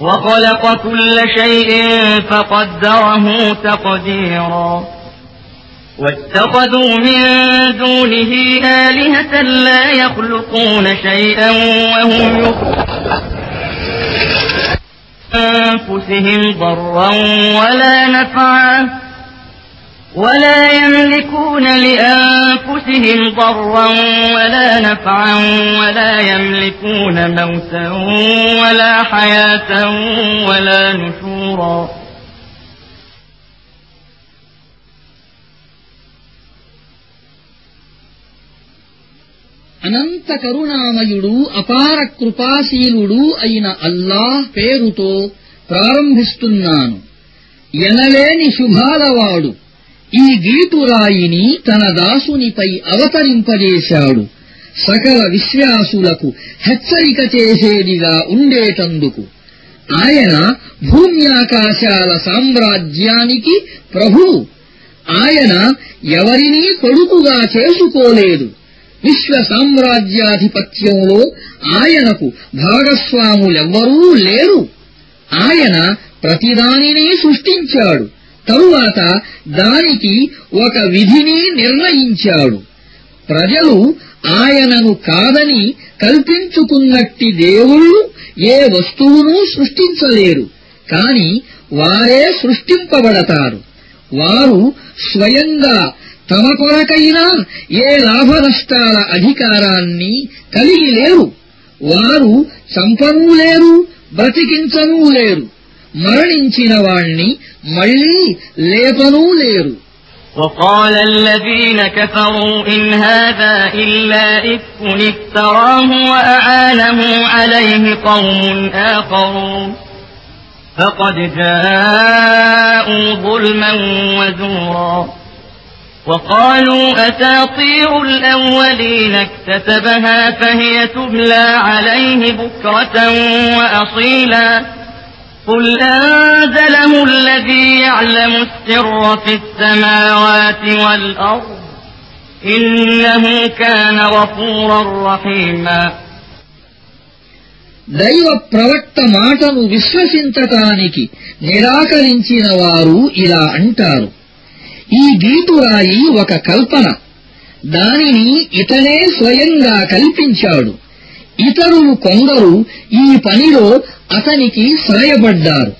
وخلق كل شيء فقدره تقديرا. واتخذوا من دونه آلهة لا يخلقون شيئا وهم يخلقون أنفسهم ضرا ولا نفعا. ولا يملكون لأنفسهم ضرا ولا نفعا ولا يملكون موتا ولا حياة ولا نشورا అనంత కరుణామయుడు అపార కృపాశీలుడు అయిన అల్లాహ్ పేరుతో ప్రారంభిస్తున్నాను ఎనలేని శుభాలవాడు ఈ గీటురాయిని తన దాసునిపై అవతరింపజేశాడు. సకల విశ్వాసులకు హెచ్చరిక చేసేదిగా ఉండేటందుకు. ఆయన భూమ్యాకాశాల సామ్రాజ్యానికి ప్రభువు. ఆయన ఎవరినీ కొడుకుగా చేసుకోలేదు. విశ్వ సామ్రాజ్యాధిపత్యంలో ఆయనకు భాగస్వాములెవ్వరూ లేరు. ఆయన ప్రతిదానిని సృష్టించాడు. తరువాత దానికి ఒక విధిని నిర్ణయించాడు. ప్రజలు ఆయనను కాదని కల్పించుకున్నట్టి దేవుళ్ళు ఏ వస్తువును సృష్టించలేరు కాని వారే సృష్టింపబడతారు. వారు స్వయంగా తమ కొరకైనా ఏ లాభనష్టాల అధికారాన్ని కలిగి లేరు. వారు చంపనూ లేరు బ్రతికించనూ లేరు. మరణించిన వాణ్ణి మళ్లీ లేపనూ లేరు وقال الذين كفروا إن هذا إلا إفك افتراه وأعانه عليه قوم آخرون فقد جاءوا ظلما وزورا وقالوا أساطير الأولين اكتتبها فهي تبلى عليه بكرة وأصيلا قل أنزله الذي يعلم السر في السماوات والأرض إنه كان غفورا رحيما దైవ ప్రవక్త మాటను విశ్వసించటానికి నిరాకరించిన వారు ఇలా అంటారు ఈ గీటురాయి ఒక కల్పన దానిని ఇతనే స్వయంగా కల్పించాడు ఇతరులు కొందరు ఈ పనిలో అతనికి సాయపడ్డారు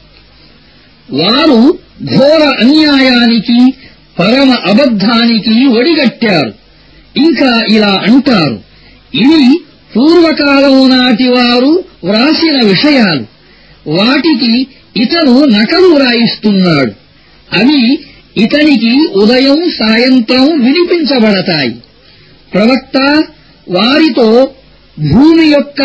వారు ఘోర అన్యాయానికి పరమ అబద్ధానికి ఒడిగట్టారు. ఇంకా ఇలా అంటారు. ఇవి పూర్వకాలం నాటి వారు వ్రాసిన విషయాలు. వాటికి ఇతను నకలు వ్రాయిస్తున్నాడు. అవి ఇతనికి ఉదయం సాయంత్రం వినిపించబడతాయి. ప్రవక్త వారితో భూమి యొక్క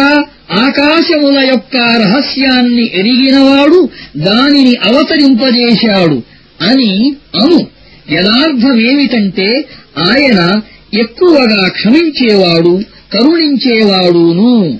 ఆకాశముల యొక్క రహస్యాన్ని ఎరిగినవాడు దానిని అవతరింపజేశాడు అని అను. యథార్థమేమిటంటే ఆయన ఎక్కువగా క్షమించేవాడు కరుణించేవాడును.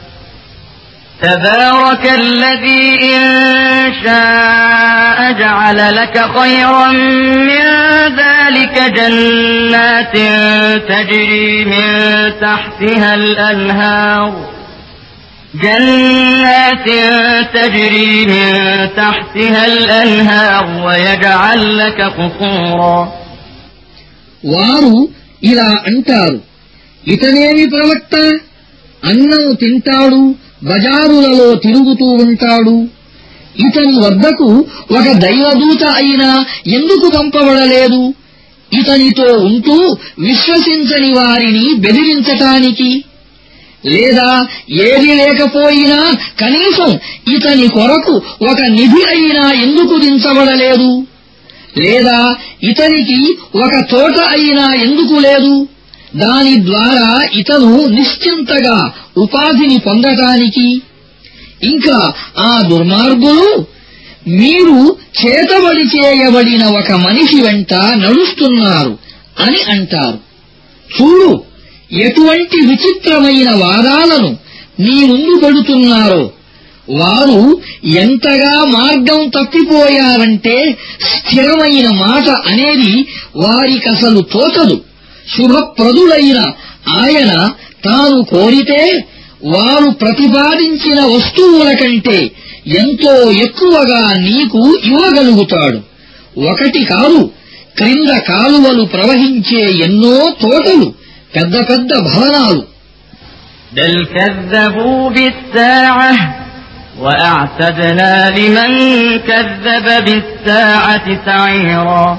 تبارك الذي إن شاء جعل لك خيرا من ذلك جنات تجري من تحتها الأنهار جنات تجري من تحتها الأنهار ويجعل لك قصورا వారు ఇలా అంటారు ఇతనేమి ప్రవక్త అన్నం తింటాడు బజారులలో తిరుగుతూ ఉంటాడు. ఇతని వద్దకు ఒక దైవదూత అయినా ఎందుకు పంపబడలేదు? ఇతనితో ఉంటూ విశ్వసించని వారిని బెదిరించటానికి. లేదా ఏది లేకపోయినా కనీసం ఇతని కొరకు ఒక నిధి అయినా ఎందుకు దించబడలేదు? లేదా ఇతనికి ఒక తోట అయినా ఎందుకు లేదు? దాని ద్వారా ఇతను నిశ్చింతగా ఉపాధిని పొందటానికి. ఇంకా ఆ దుర్మార్గులు మీరు చేతబడి చేయబడిన ఒక మనిషి వెంట నడుస్తున్నారు అని అంటారు. చూడు ఎటువంటి విచిత్రమైన వాదాలను నీ ముందు పెడుతున్నారో. వారు ఎంతగా మార్గం తప్పిపోయారంటే స్థిరమైన మాట అనేది వారికసలు తోచదు. శుభప్రదుడైన ఆయన తాను కోరితే వారు ప్రతిపాదించిన వస్తువుల కంటే ఎంతో ఎక్కువగా నీకు ఇవ్వగలుగుతాడు ఒకటి కాదు క్రింద కాలువలు ప్రవహించే ఎన్నో తోటలు పెద్ద పెద్ద భవనాలు بل كذبوا بالساعة وأعتدنا لمن كذب بالساعة سعيرا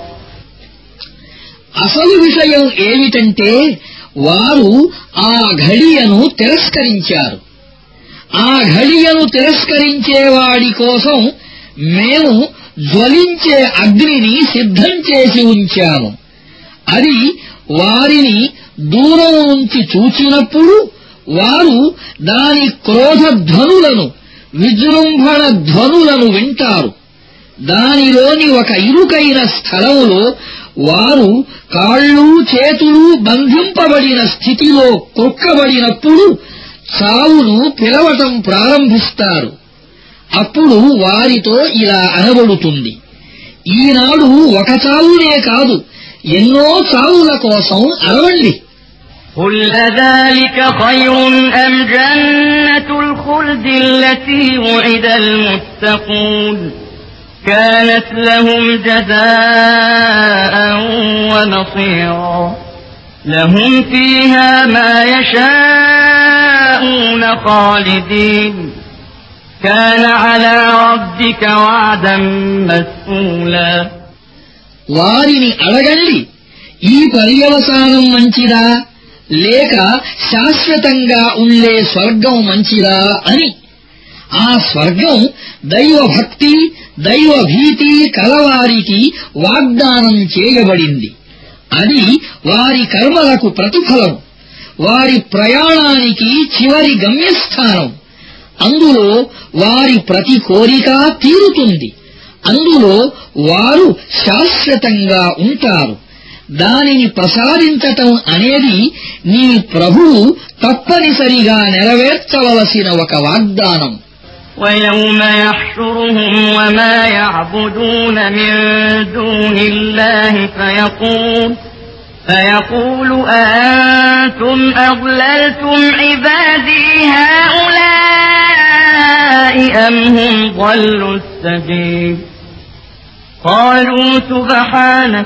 అసలు విషయం ఏమిటంటే వారు ఆ ఘడియను తిరస్కరించారు. ఆ ఘడియను తిరస్కరించేవాడి కోసం మేము జ్వలించే అగ్నిని సిద్ధం చేసి ఉంచాము. అది వారిని దూరం నుంచి చూచినప్పుడు వారు దాని క్రోధ ధ్వనులను విజృంభణ ధ్వనులను వింటారు. దానిలోని ఒక ఇరుకైన స్థలములో వారు కాళ్ళు చేతులు బంధింపబడిన స్థితిలో క్రొక్కబడినప్పుడు చావును పిలవటం ప్రారంభిస్తారు అప్పుడు వారితో ఇలా అనబడుతుంది ఈనాడు ఒక చావునే కాదు ఎన్నో చావుల కోసం అరవండి قل أذلك خير أم جنة الخلد التي وعد المتقون كانت لهم جزاء ومصيرا لهم فيها ما يشاءون خالدين كان على ربك وعدا مسئولا వారిని అడగండి ఈ పర్యవసానం మంచిదా లేక శాశ్వతంగా ఉండే స్వర్గం మంచిదా అని ఆ స్వర్గం దైవభక్తి దైవభీతి కలవారికి వాగ్దానం చేయబడింది. అది వారి కర్మలకు ప్రతిఫలం వారి ప్రయాణానికి చివరి గమ్యస్థానం. అందులో వారి ప్రతి కోరిక తీరుతుంది. అందులో వారు శాశ్వతంగా ఉంటారు. దానిని ప్రసాదించటం అనేది నీ ప్రభువు తప్పనిసరిగా నెరవేర్చవలసిన ఒక వాగ్దానం. ويوم يحشرهم وما يعبدون من دون الله فيقول فيقول أأنتم أضللتم عبادي هؤلاء أم هم ضلوا السبيل؟ قالوا سبحانك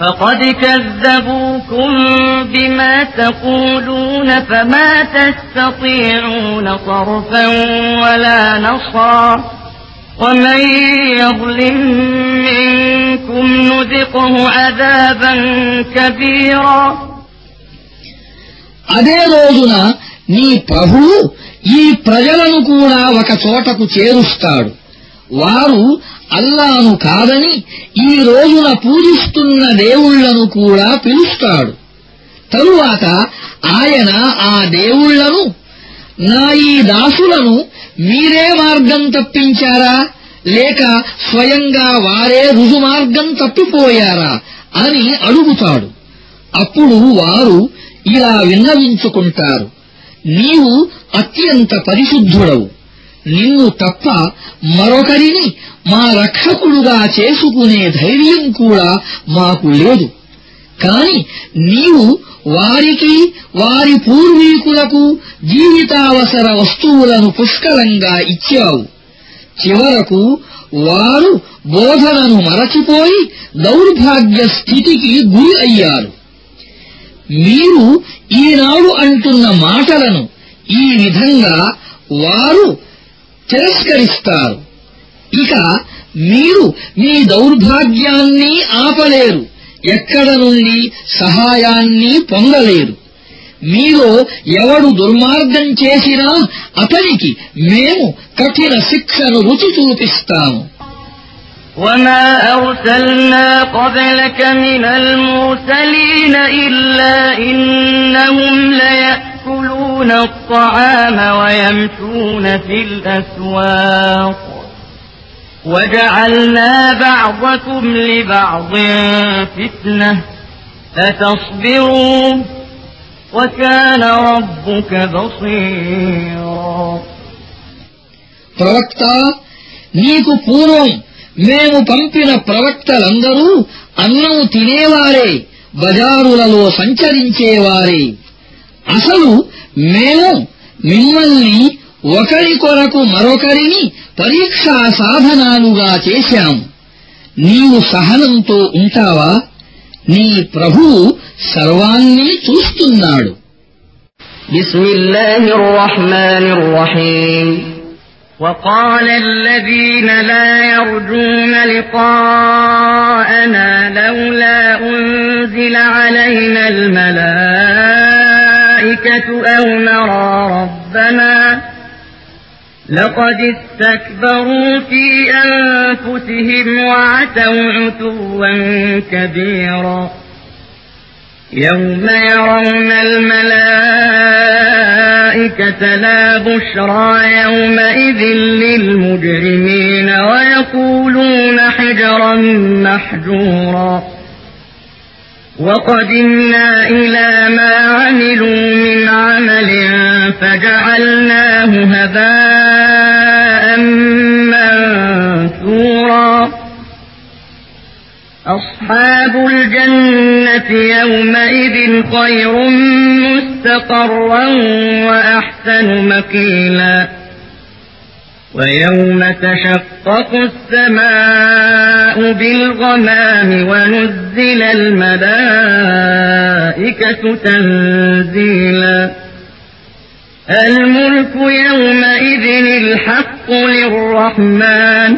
فقد كذبوكم بما تقولون فما تستطيعون صرفا ولا نصرا ومن يظلم منكم نذقه عذابا كبيرا అదే రోజున నీ ప్రభువు ఈ ప్రజలను కూడా ఒక చోటకు చేరుస్తాడు వారు అల్లాను కాదని ఈ రోజున పూజిస్తున్న దేవుళ్ళను కూడా పిలుస్తాడు. తరువాత ఆయన ఆ దేవుళ్ళను నా ఈ దాసులను మీరే మార్గం తప్పించారా? లేక స్వయంగా వారే రుజుమార్గం తప్పిపోయారా? అని అడుగుతాడు. అప్పుడు వారు ఇలా విన్నవించుకుంటారు. నీవు అత్యంత పరిశుద్ధుడవు. నిన్ను తప్ప మరొకరిని మా రక్షకుడుగా చేసుకునే ధైర్యం కూడా మాకు లేదు. కాని నీవు వారికి వారి పూర్వీకులకు జీవితావసర వస్తువులను పుష్కలంగా ఇచ్చావు. చివరకు వారు బోధనను మరచిపోయి దౌర్భాగ్య స్థితికి గురి అయ్యారు. మీరు ఈనాడు అంటున్న మాటలను ఈ విధంగా వారు తిరస్కరిస్తారు ఇక మీరు మీ దౌర్భాగ్యాన్ని ఆపలేరు ఎక్కడ నుండి సహాయాన్ని పొందలేరు మీలో ఎవడు దుర్మార్గం చేసినా అతనికి మేము కఠిన శిక్షను రుచి చూపిస్తాము وما أرسلنا قبلك من المرسلين إلا إنهم ليأكلون الطعام ويمشون في الأسواق وجعلنا بعضكم لبعض فتنة أتصبرون وكان ربك بصيرا ప్రవక్త నీకు పూర్వం మేము పంపిన ప్రవక్తలందరూ అన్నం తినేవారే బజారులలో సంచరించేవారే అసలు మేము మిమ్మల్ని ఒకరి కొరకు మరొకరిని పరీక్షా సాధనాలుగా చేశాం నీవు సహనంతో ఉంటావా నీ ప్రభువు సర్వాన్ని చూస్తున్నాడు بسم الله الرحمن الرحيم وقال الذين لا يرجون لقاءنا لولا أنزل علينا الملائكة أو نرى ربنا لقد استكبروا في أنفسهم وعتوا عتوا كبيرا يوم يرون الملائكة لا بشرى يومئذ للمجرمين ويقولون حجرا محجورا وقدمنا إلى ما عملوا من عمل فجعلناه هباء منثورا. أصحاب الجنة يومئذ خير مستقرا وأحسن مقيلا ويوم تشقق السماء بالغمام ونزل الملائكة تنزيلا الملك يومئذ الحق للرحمن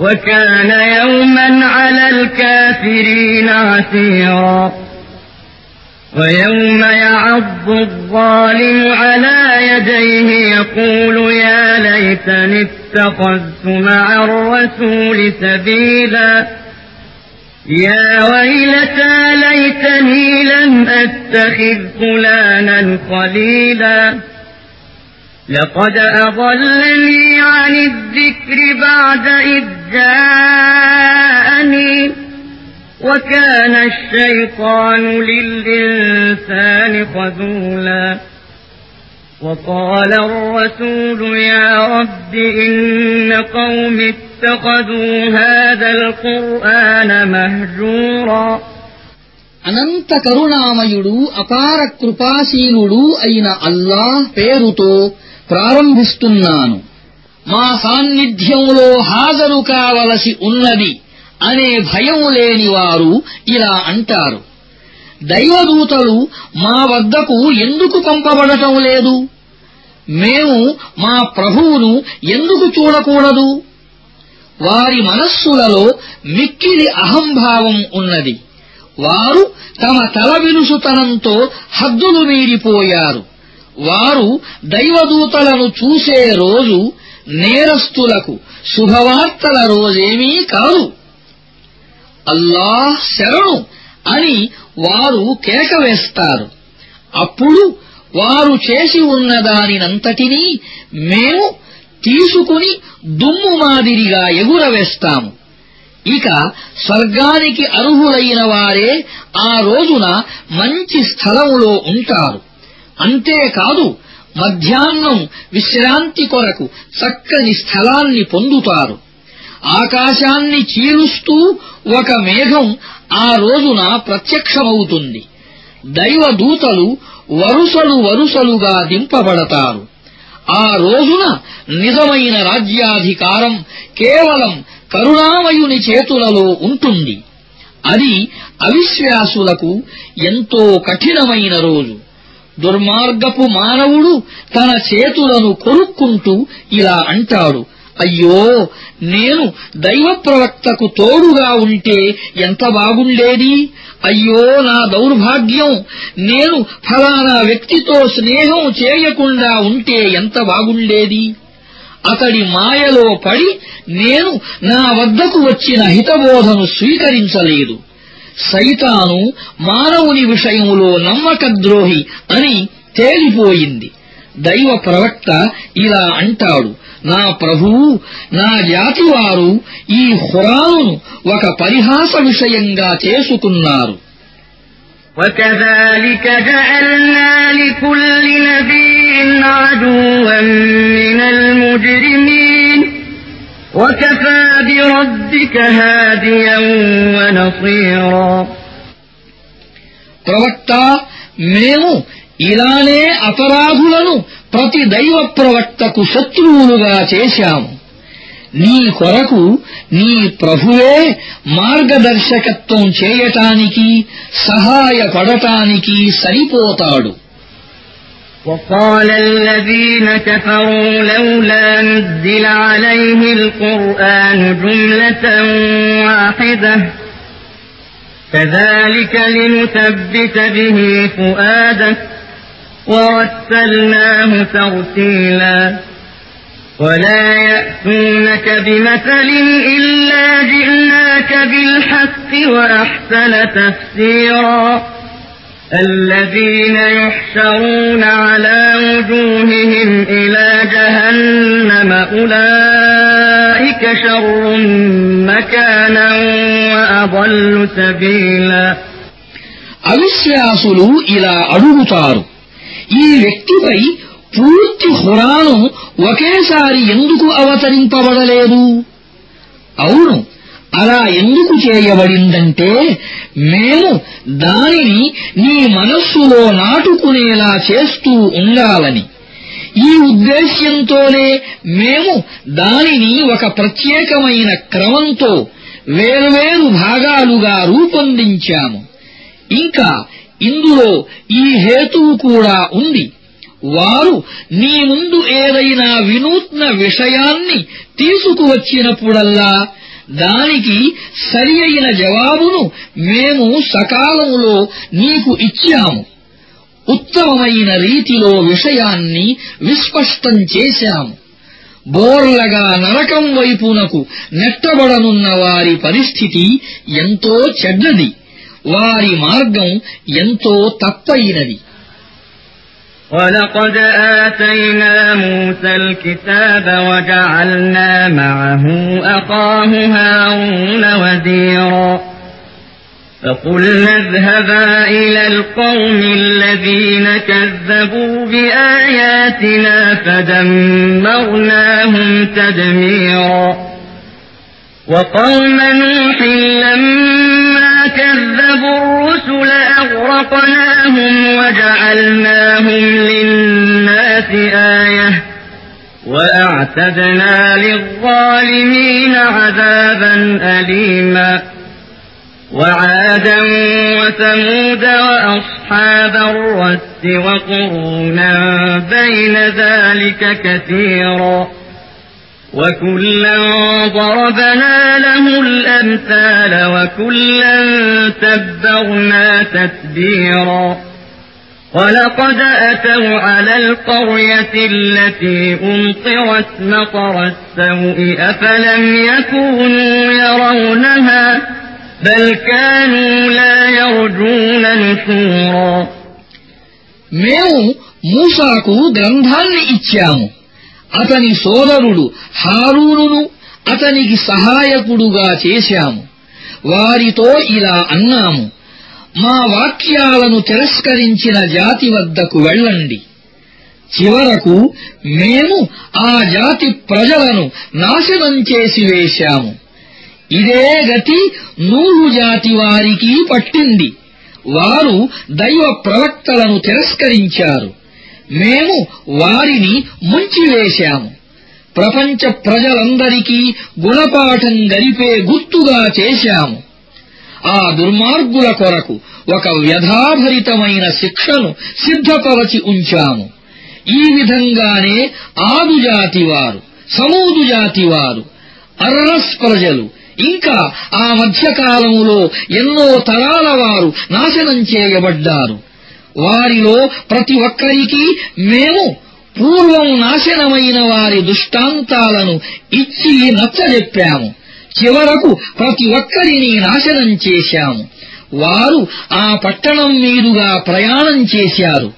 وكان يوما على الكافرين عسيرا ويوم يعض الظالم على يديه يقول يا ليتني اتخذت مع الرسول سبيلا يا ويلتى ليتني لم أتخذ فلانا خليلا. لقد أضلني عن الذكر بعد إذ جاءني. وكان الشيطان للإنسان خذولا. وقال الرسول يا رب إن قوم اتخذوا هذا القرآن مهجورا అనంత కరుణామయుడు అపార కృపాశీలుడు అయిన అల్లాహ్ పేరుతో ప్రారంభిస్తున్నాను మా సాన్నిధ్యంలో హాజరు కావలసి ఉన్నది అనే భయం లేని వారు ఇలా అంటారు దైవదూతలు మా వద్దకు ఎందుకు పంపబడటం లేదు? మేము మా ప్రభువును ఎందుకు చూడకూడదు? వారి మనస్సులలో మిక్కిలి అహంభావం ఉన్నది. వారు తమ తల విరుసుతనంతో హద్దులు మీరిపోయారు. వారు దైవదూతలను చూసే రోజు నేరస్తులకు శుభవార్తల రోజేమీ కాదు. అల్లాహ్ శరణు అని వారు కేక వేస్తారు. అప్పుడు వారు చేసి ఉన్న దానినంతటినీ మేము తీసుకుని దుమ్ము మాదిరిగా ఎగురవేస్తాము. ఇక స్వర్గానికి అర్హులైన వారే ఆ రోజున మంచి స్థలములో ఉంటారు. అంతేకాదు మధ్యాహ్నం విశ్రాంతి కొరకు చక్కని స్థలాన్ని పొందుతారు. ఆకాశాన్ని చీలుస్తూ ఒక మేఘం ఆ రోజున ప్రత్యక్షమవుతుంది. దైవదూతలు వరుసలు వరుసలుగా దింపబడతారు. ఆ రోజున నిజమైన రాజ్యాధికారం కేవలం కరుణామయుని చేతులలో ఉంటుంది. అది అవిశ్వాసులకు ఎంతో కఠినమైన రోజు. దుర్మార్గపు మానవుడు తన చేతులను కొరుక్కుంటూ ఇలా అంటాడు. అయ్యో నేను దైవ ప్రవక్తకు తోడుగా ఉంటే ఎంత బాగుండేది? అయ్యో నా దౌర్భాగ్యం. నేను ఫలానా వ్యక్తితో స్నేహం చేయకుండా ఉంటే ఎంత బాగుండేది? అతడి మాయలో పడి నేను నా వద్దకు వచ్చిన హితబోధను స్వీకరించలేదు. సైతాను మానవుని విషయములో నమ్మకద్రోహి అని తేలిపోయింది. దైవ ప్రవక్త ఇలా అంటాడు నా ప్రభూ నా జాతివారు ఈ హురానును ఒక పరిహాస విషయంగా చేసుకున్నారు وكذلك جعلنا لكل نبي عدوا من المجرمين وكفى بربك هاديا ونصيرا ప్రవక్త మేము ఇలానే అపరాధులను ప్రతి దైవ ప్రవక్తకు శత్రువులుగా చేశాము నీ కొరకు నీ ప్రభువే మార్గదర్శకత్వం చేయటానికి సహాయపడటానికి సరిపోతాడు وقال الذين كفروا لولا نزل عليه القرآن جملة واحدة كذلك لنثبت به فؤادك ورتلناه ترتيلا ولا يأتونك بمثل إلا جئناك بالحق وأحسن تفسيرا الذين يحشرون على وجوههم إلى جهنم أولئك شر مكانا وأضل سبيلا అవిశ్వాసులు ఇలా అడుగుతారు ఈ వ్యక్తిపై పూర్తి హురాను ఒకేసారి ఎందుకు అవతరింపబడలేదు? అవును అలా ఎందుకు చేయబడిందంటే మేము దానిని నీ మనస్సులో నాటుకునేలా చేస్తూ ఉండాలని. ఈ ఉద్దేశ్యంతోనే మేము దానిని ఒక ప్రత్యేకమైన క్రమంతో వేర్వేరు భాగాలుగా రూపొందించాము. ఇంకా ఇందులో ఈ హేతువు కూడా ఉంది. వారు నీ ముందు ఏదైనా వినూత్న విషయాన్ని తీసుకువచ్చినప్పుడల్లా దానికి సరి అయిన జవాబును మేము సకాలంలో నీకు ఇచ్చాము. ఉత్తమమైన రీతిలో విషయాన్ని విస్పష్టం చేశాము. బోర్లగా నరకం వైపునకు నెట్టబడనున్న వారి పరిస్థితి ఎంతో చెడ్డది. వారి మార్గం ఎంతో తప్పైనది ولقد آتينا موسى الكتاب وجعلنا معه أخاه هارون وزيرا فقلنا اذهبا إلى القوم الذين كذبوا بآياتنا فدمرناهم تدميرا وقوم نوح لما كذبوا الرسل أغرقناهم وجعلناهم للناس آية وأعتدنا للظالمين عذابا أليما وعادا وثمود وأصحاب الرس وقرونا بين ذلك كثيرا وكلا ضربنا له الأمثال وكلا تبرنا تتبيرا ولقد أتوا على القرية التي أمطرت مطر السوء أفلم يكونوا يرونها بل كانوا لا يرجون نشورا మేము మూసాకు గ్రంథాన్ని ఇచ్చాము అతని సోదరుడు హారూనును అతనికి సహాయకుడుగా చేశాము. వారితో ఇలా అన్నాము మా వాక్యాలను తిరస్కరించిన జాతి వద్దకు వెళ్ళండి. చివరకు మేము ఆ జాతి ప్రజలను నాశనం చేసి వేశాము. ఇదే గతి నూరు జాతి వారికి పట్టింది. వారు దైవ ప్రవక్తలను తిరస్కరించారు. మేము వారిని ముంచివేశాము. ప్రపంచ ప్రజలందరికీ గుణపాఠం గరిపే గుర్తుగా చేశాము. ఆ దుర్మార్గుల కొరకు ఒక వ్యధాభరితమైన శిక్షను సిద్ధపరచి ఉంచాము. ఈ విధంగానే ఆదు జాతివారు సమూదు జాతివారు అర్రస్ ప్రజలు ఇంకా ఆ మధ్యకాలములో ఎన్నో తరాల వారు నాశనం చేయబడ్డారు. వారిలో ప్రతి ఒక్కరికి మేము పూర్వం నాశనమైన వారి దుష్టాంతాలను ఇచ్చి నచ్చజెప్పాము. చివరకు ప్రతి ఒక్కరిని నాశనం చేశాము. వారు ఆ పట్టణం మీదుగా ప్రయాణం చేశారు.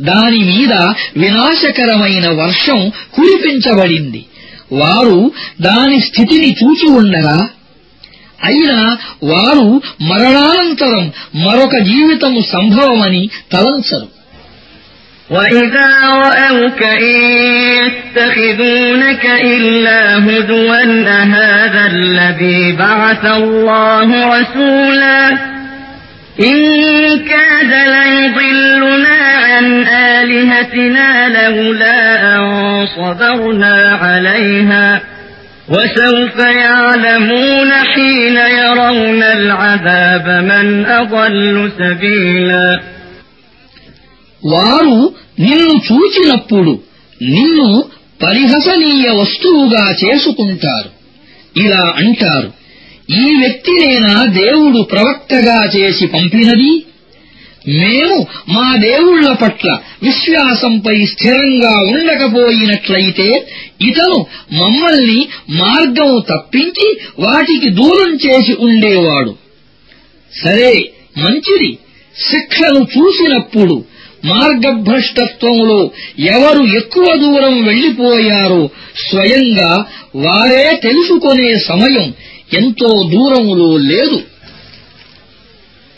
దాని మీద వినాశకరమైన వర్షం కురిపించబడింది. వారు దాని స్థితిని చూచి ఉండగా అయినా వారు మరణానంతరం మరొక జీవితము సంభవమని తలంచరు وإذا رأوك إن يتخذونك إلا هدوا أهذا الذي بعث الله رسولا إن كاد ليضلنا عن آلهتنا لولا أن صبرنا عليها وسوف يعلمون حين يرون العذاب من أضل سبيلا వారు నిన్ను చూచినప్పుడు నిన్ను పరిహసనీయ వస్తువుగా చేసుకుంటారు ఇలా అంటారు ఈ వ్యక్తినేనా దేవుడు ప్రవక్తగా చేసి పంపినది మేము మా దేవుళ్ళ పట్ల విశ్వాసంపై స్థిరంగా ఉండకపోయినట్లయితే ఇతను మమ్మల్ని మార్గం తప్పించి వాటికి దూరం చేసి ఉండేవాడు. సరే మంచిది. శిక్షను చూసినప్పుడు మార్గభ్రష్టత్వంలో ఎవరు ఎక్కువ దూరం వెళ్ళిపోయారో స్వయంగా వారే తెలుసుకునే సమయం ఎంతో దూరములో లేదు.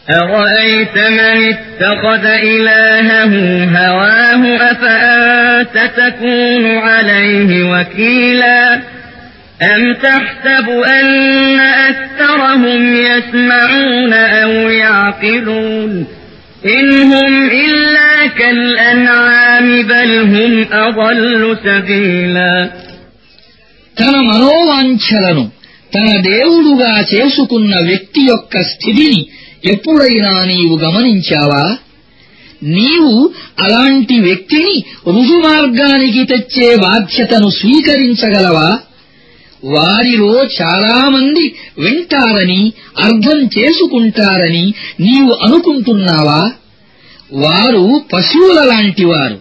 أرأيت من اتخذ إلهه هواه أفأنت تكون عليه وكيلا أم تحسب أن أكثرهم يسمعون أو يعقلون إن هم إلا كالأنعام بل هم أضل سبيلا తన మనోవాంఛలను తన దేవుడుగా చేసుకున్న వ్యక్తి యొక్క స్థితిని ఎప్పుడైనా నీవు గమనించావా? నీవు అలాంటి వ్యక్తిని రుజుమార్గానికి తెచ్చే బాధ్యతను స్వీకరించగలవా? వారిలో చాలామంది వింటారని అర్థం చేసుకుంటారని నీవు అనుకుంటున్నావా? వారు పశువుల లాంటివారు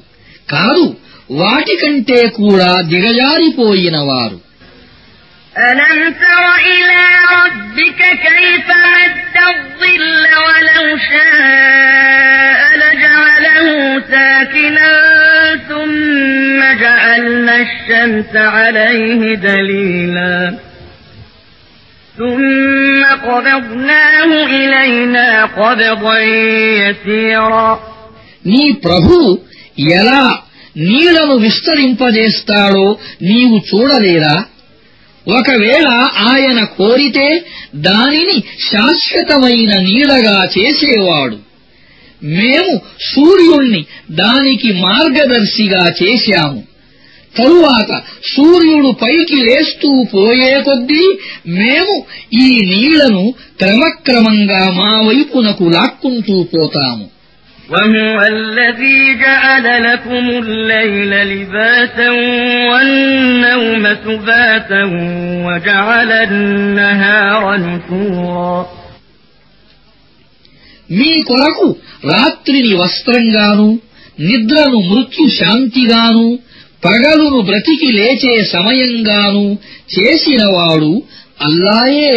కాదు వాటికంటే కూడా దిగజారిపోయినవారు ألم تر إلى ربك كيف مد الظل ولو شاء لجعله ساكنا ثم جعلنا الشمس عليه دليلا ثم قبضناه إلينا قبضا يسيرا నీ ప్రభు ఎలా నీళ్లను విస్తరింపజేస్తాడో నీవు చూడలేదా ఒకవేళ ఆయన కోరితే దానిని శాశ్వతమైన నీడగా చేసేవాడు. మేము సూర్యుణ్ణి దానికి మార్గదర్శిగా చేశాము. తరువాత సూర్యుడు పైకి లేస్తూ పోయే కొద్దీ మేము ఈ నీళ్ళను క్రమక్రమంగా మా వైపునకు లాక్కుంటూ పోతాము. وهو الذي جعل لكم الليل لباسا والنوم سباتا وجعل النهار نشورا మీ కొరకు రాత్రిని వస్త్రంగాను నిద్రను మృత్యు శాంతిగాను పగలును బ్రతికి లేచే సమయంగాను చేసినవాడు అల్లాయే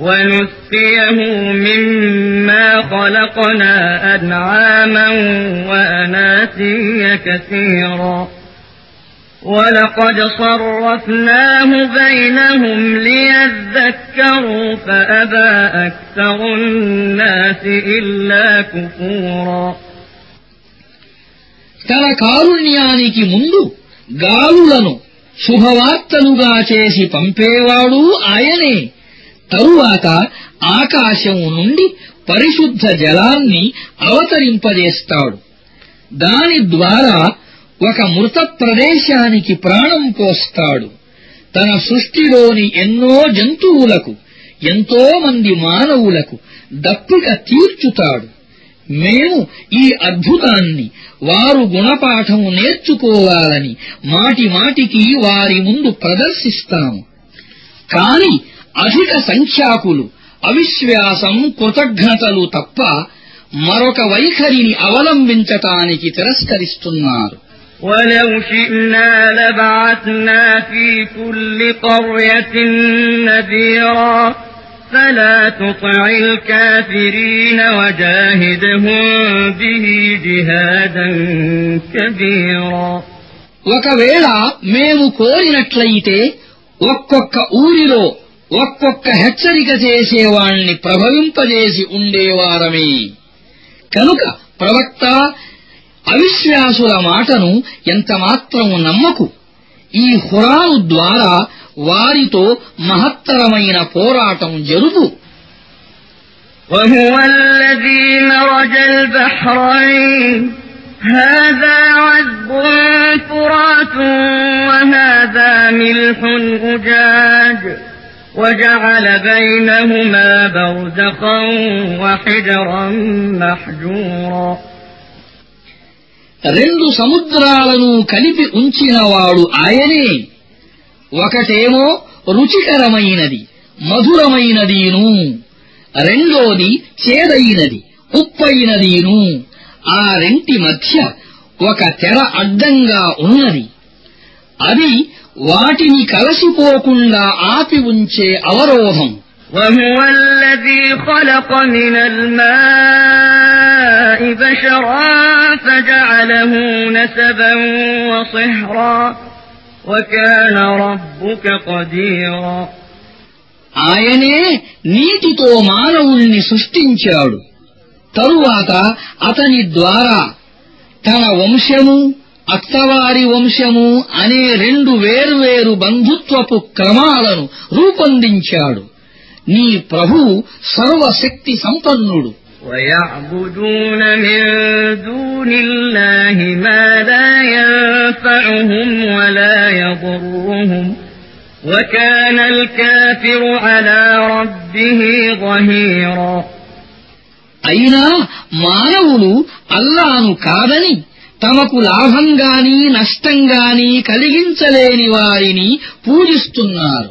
ونسقيه مما خلقنا أنعاما وأناسيا كثيرا ولقد صرفناه بينهم ليذكروا فأبى أكثر الناس إلا كفورا తన కారుణ్యానికి ముందు గాలులను శుభవార్తలుగా చేసి పంపేవాడు ఆయనే తరువాత ఆకాశం నుండి పరిశుద్ధ జలాన్ని అవతరింపజేస్తాడు. దాని ద్వారా ఒక మృత ప్రదేశానికి ప్రాణం పోస్తాడు. తన సృష్టిలోని ఎన్నో జంతువులకు ఎంతో మంది మానవులకు దప్పిక తీర్చుతాడు. మేము ఈ అద్భుతాన్ని వారు గుణపాఠం నేర్చుకోవాలని మాటి మాటికి వారి ముందు ప్రదర్శిస్తాము. కాని అధిక సంఖ్యాకులు అవిశ్వాసం కృతజ్ఞతలు తప్ప మరొక వైఖరిని అవలంబించటానికి తిరస్కరిస్తున్నారు ولو شئنا لبعثنا في كل قرية نذيرا فلا تطع الكافرين وجاهدهم به جهادا كبيرا ఒకవేళ మేము కోరినట్లయితే ఒక్కొక్క ఊరిలో ఒక్కొక్క హెచ్చరిక చేసేవాణ్ణి ప్రభవింపజేసి ఉండేవారమే కనుక ప్రవక్త అవిశ్వాసుల మాటను ఎంతమాత్రం నమ్మకు ఈ హురాను ద్వారా వారితో మహత్తరమైన పోరాటం జరుపు وهو الذي مرج البحرين هذا عذب فرات وهذا ملح أجاج وجعل بينهما برزخا وحجرا محجورا రెండు సముద్రాలను కలిపి ఉంచినవాడు ఆయనే ఒకటేమో రుచికరమైనది మధురమైనదీను రెండోది చేదైనది ఉప్పైనదీను ఆ రెంటి మధ్య ఒక తెర అడ్డంగా ఉన్నది అది వాటిని కలసిపోకుండా ఆపి ఉంచే అవరోధం وهو الذي خلق من الماء بشرا فجعله نسبا وصهرا وكان ربك قديرا ఆయనే నీటితో మానవుణ్ణి సృష్టించాడు తరువాత అతని ద్వారా తన వంశము అత్తవారి వంశము అనే రెండు వేర్వేరు బంధుత్వపు క్రమాలను రూపొందించాడు నీ ప్రభు సర్వశక్తి సంపన్నుడు ويعبدون من دون الله ما لا ينفعهم ولا يضرهم وكان الكافر على ربه ظهيرا అయినా మానవులు అల్లాను కాదని తమకు లాభంగాని నష్టంగాని కలిగించలేని వారిని పూజిస్తున్నారు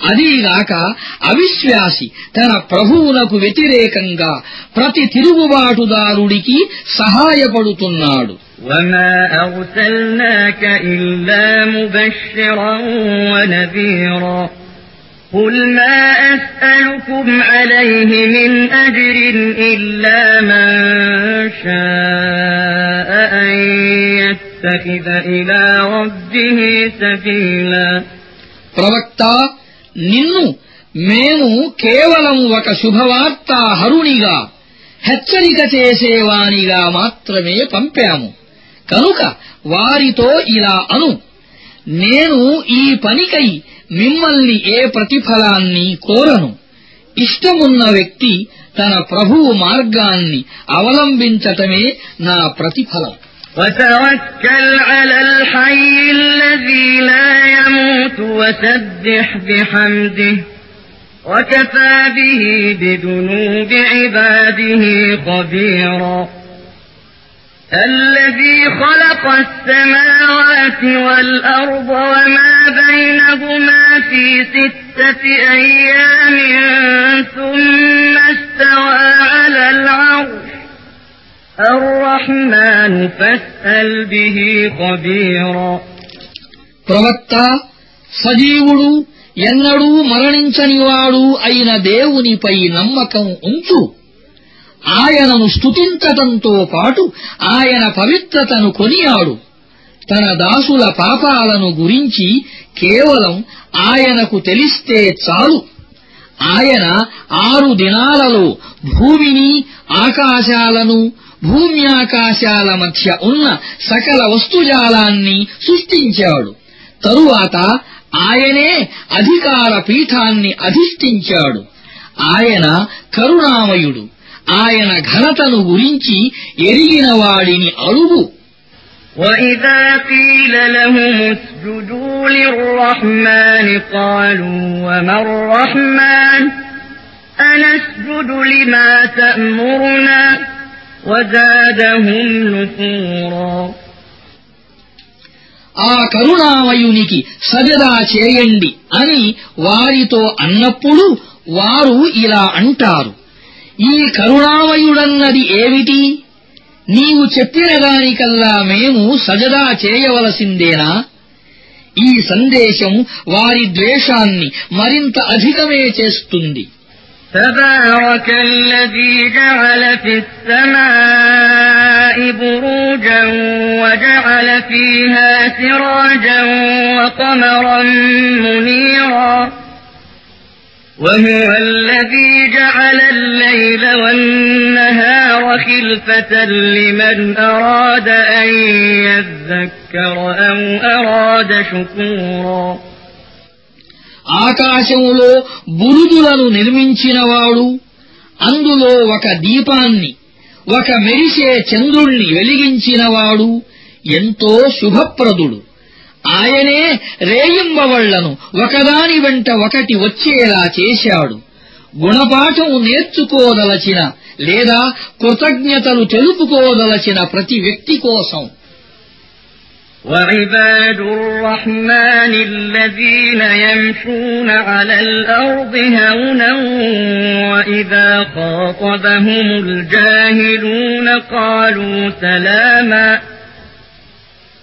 అదీగాక అవిశ్వాసి తన ప్రభువునకు వ్యతిరేకంగా ప్రతి తిరుగుబాటుదారుడికి సహాయపడుతున్నాడు وما أرسلناك إلا مبشرا ونذيرا قل ما أسألكم عليه من أجر إلا من شاء أن يتخذ إلى ربه سبيلا ప్రవక్త నిన్ను మేము కేవలం ఒక శుభవార్తాహరునిగా హెచ్చరిక చేసేవానిగా మాత్రమే పంపాము కనుక వారితో ఇలా అను నేను ఈ పనికై మిమ్మల్ని ఏ ప్రతిఫలాన్ని కోరను ఇష్టమున్న వ్యక్తి తన ప్రభువు మార్గాన్ని అవలంబించటమే నా ప్రతిఫలం وتوكل على الحي الذي لا يموت وسبح بحمده وكفى به بذنوب عباده خبيرا الذي خلق السماوات والأرض وما بينهما في ستة أيام ثم استوى على العرش الرحمن فاسأل به خبيرا ప్రవక్త సజీవుడు ఎన్నడూ మరణించనివాడు అయిన దేవునిపై నమ్మకం ఉంచు ఆయనను స్తుతించటంతో పాటు ఆయన పవిత్రతను కొనియాడు. తన దాసుల పాపాలను గురించి కేవలం ఆయనకు తెలిస్తే చాలు. ఆయన ఆరు దినాలలో భూమిని ఆకాశాలను భూమ్యాకాశాల మధ్య ఉన్న సకల వస్తుజాలాన్ని సృష్టించాడు. తరువాత ఆయనే అధికార పీఠాన్ని అధిష్ఠించాడు. ఆయన కరుణామయుడు. ఆయన ఘనతను గురించి ఎరిగిన వాడిని అడుగు وإذا قيل لهم اسجدوا للرحمن قالوا وما الرحمن أنسجد لما تأمرنا وزادهم نفورا ఆ కరుణామయునికి సజదా చేయండి అని వారితో అన్నప్పుడు వారు ఇలా అంటారు ఈ కరుణామయుడన్నది ఏమిటి? నీవు చెప్పిన దానికల్లా మేము సజదా చేయవలసిందేనా? ఈ సందేశం వారి ద్వేషాన్ని మరింత అధికమే చేస్తుంది. تبارك الذي جعل في السماء بروجا وجعل فيها سراجا وقمرا منيرا وهو الذي جعل الليل والنهار خلفة لمن أراد أن يذكر أو أراد شكورا ఆకాశములో బురుజులను నిర్మించినవాడు అందులో ఒక దీపాన్ని ఒక మెరిసే చంద్రుణ్ణి వెలిగించినవాడు ఎంతో శుభప్రదుడు ఆయనే రేయింబవళ్లను ఒకదాని వెంట ఒకటి వచ్చేలా చేశాడు గుణపాఠం నేర్చుకోదలచిన లేదా కృతజ్ఞతలు తెలుపుకోదలచిన ప్రతి వ్యక్తి కోసం وعباد الرحمن الذين يمشون على الأرض هونا وإذا خاطبهم الجاهلون قالوا سلاما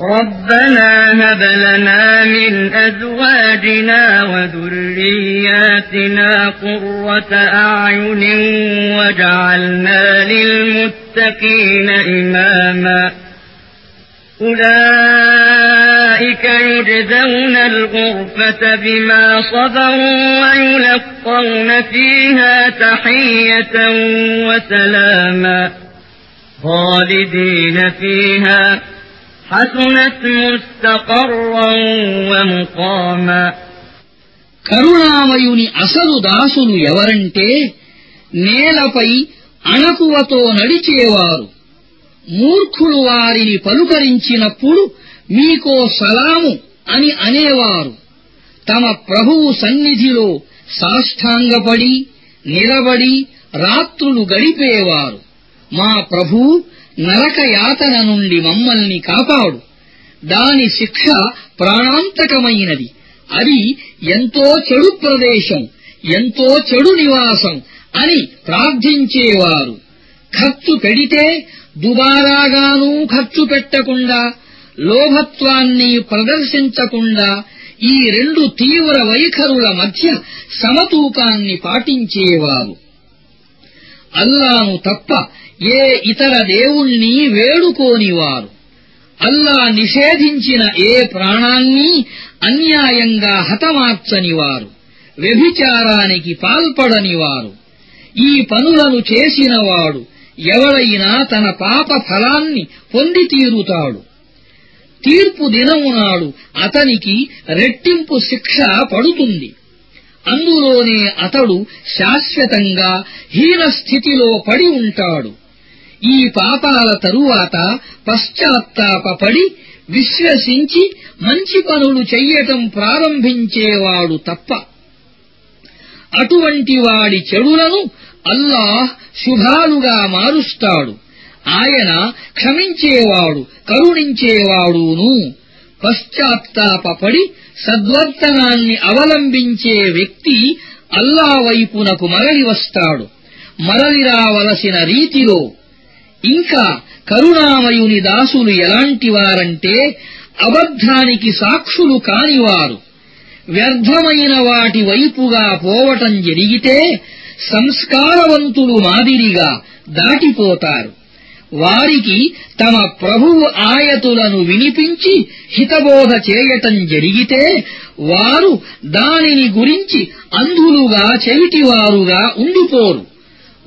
ربنا هب لنا من أزواجنا وذرياتنا قرة أعين وجعلنا للمتقين إماما. أولئك يجزون الغرفة بما صبروا ويلقون فيها تحية وسلاما. خالدين فيها حسنت مستقرا ومقاما కరుణామయుని అసలు దాసులు ఎవరంటే నేలపై అణకువతో నడిచేవారు మూర్ఖులు వారిని పలుకరించినప్పుడు మీకో సలాము అని అనేవారు తమ ప్రభువు సన్నిధిలో సాష్టాంగపడి నిలబడి రాత్రులు గడిపేవారు మా ప్రభూ నరక యాతన నుండి మమ్మల్ని కాపాడు. దాని శిక్ష ప్రాణాంతకమైనది. అది ఎంతో చెడు ప్రదేశం ఎంతో చెడు నివాసం అని ప్రార్థించేవారు. ఖర్చు పెడితే దుబారాగానూ ఖర్చు పెట్టకుండా లోభత్వాన్ని ప్రదర్శించకుండా ఈ రెండు తీవ్ర వైఖరుల మధ్య సమతూకాన్ని పాటించేవారు. అల్లాను తప్ప ఏ ఇతర దేవుణ్ణి వేడుకోనివారు? అల్లా నిషేధించిన ఏ ప్రాణాన్ని అన్యాయంగా హతమార్చనివారు? వ్యభిచారానికి పాల్పడనివారు? ఈ పనులను చేసినవాడు ఎవడైనా తన పాప ఫలాన్ని పొంది తీరుతాడు. తీర్పు దినమునాడు అతనికి రెట్టింపు శిక్ష పడుతుంది. అందులోనే అతడు శాశ్వతంగా హీన స్థితిలో పడి ఉంటాడు. ఈ పాపాల తరువాత పశ్చాత్తాపడి విశ్వసించి మంచి పనులు చెయ్యటం ప్రారంభించేవాడు తప్ప అటువంటి వాడి చెడులను అల్లాహ్ శుభాలుగా మారుస్తాడు. ఆయన క్షమించేవాడు కరుణించేవాడును. పశ్చాత్తాపడి సద్వర్తనాన్ని అవలంబించే వ్యక్తి అల్లా వైపునకు మరలి వస్తాడు మరలి రావలసిన రీతిలో ఇంకా కరుణామయుని దాసులు ఎలాంటివారంటే అబద్ధానికి సాక్షులు కానివారు. వ్యర్థమైన వాటి వైపుగా పోవటం జరిగితే సంస్కారవంతులు మాదిరిగా దాటిపోతారు. వారికి తమ ప్రభువు ఆయతులను వినిపించి హితబోధ చేయటం జరిగితే వారు దానిని గురించి అంధులుగా చెవిటివారుగా ఉండిపోరు.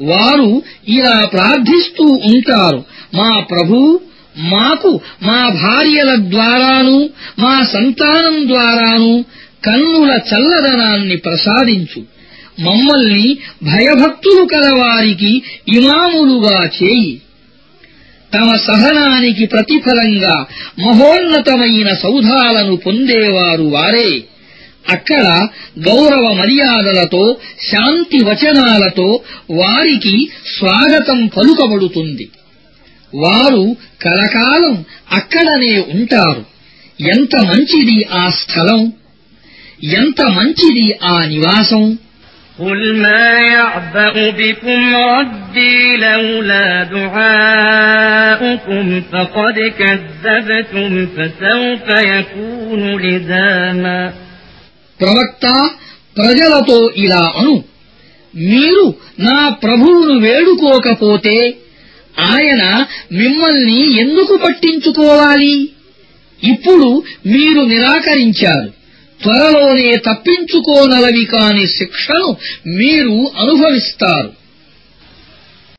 వారు ఇలా ప్రార్థిస్తూ ఉంటారు. మా ప్రభూ మాకు మా భార్యల ద్వారాను మా సంతానం ద్వారాను కన్నుల చల్లదనాన్ని ప్రసాదించు. మమ్మల్ని భయభక్తులు కలవారికి ఇమాములుగా చేయి. తమ సహనానికి ప్రతిఫలంగా మహోన్నతమైన సౌధాలను పొందేవారు వారే. అక్కడ గౌరవ మర్యాదలతో శాంతి వచనాలతో వారికి స్వాగతం పలుకబడుతుంది వారు కలకాలం అక్కడనే ఉంటారు ఎంత మంచిది ఆ స్థలం ఎంత మంచిది ఆ నివాసం قل ما يعبأ بكم ربي لولا دعاؤكم فقد كذبتم فسوف يكون لزاما ప్రవక్త ప్రజలతో ఇలా అను. మీరు నా ప్రభువును వేడుకోకపోతే ఆయన మిమ్మల్ని ఎందుకు పట్టించుకోవాలి? ఇప్పుడు మీరు నిరాకరించారు. త్వరలోనే తప్పించుకోనలవి కాని శిక్షను మీరు అనుభవిస్తారు.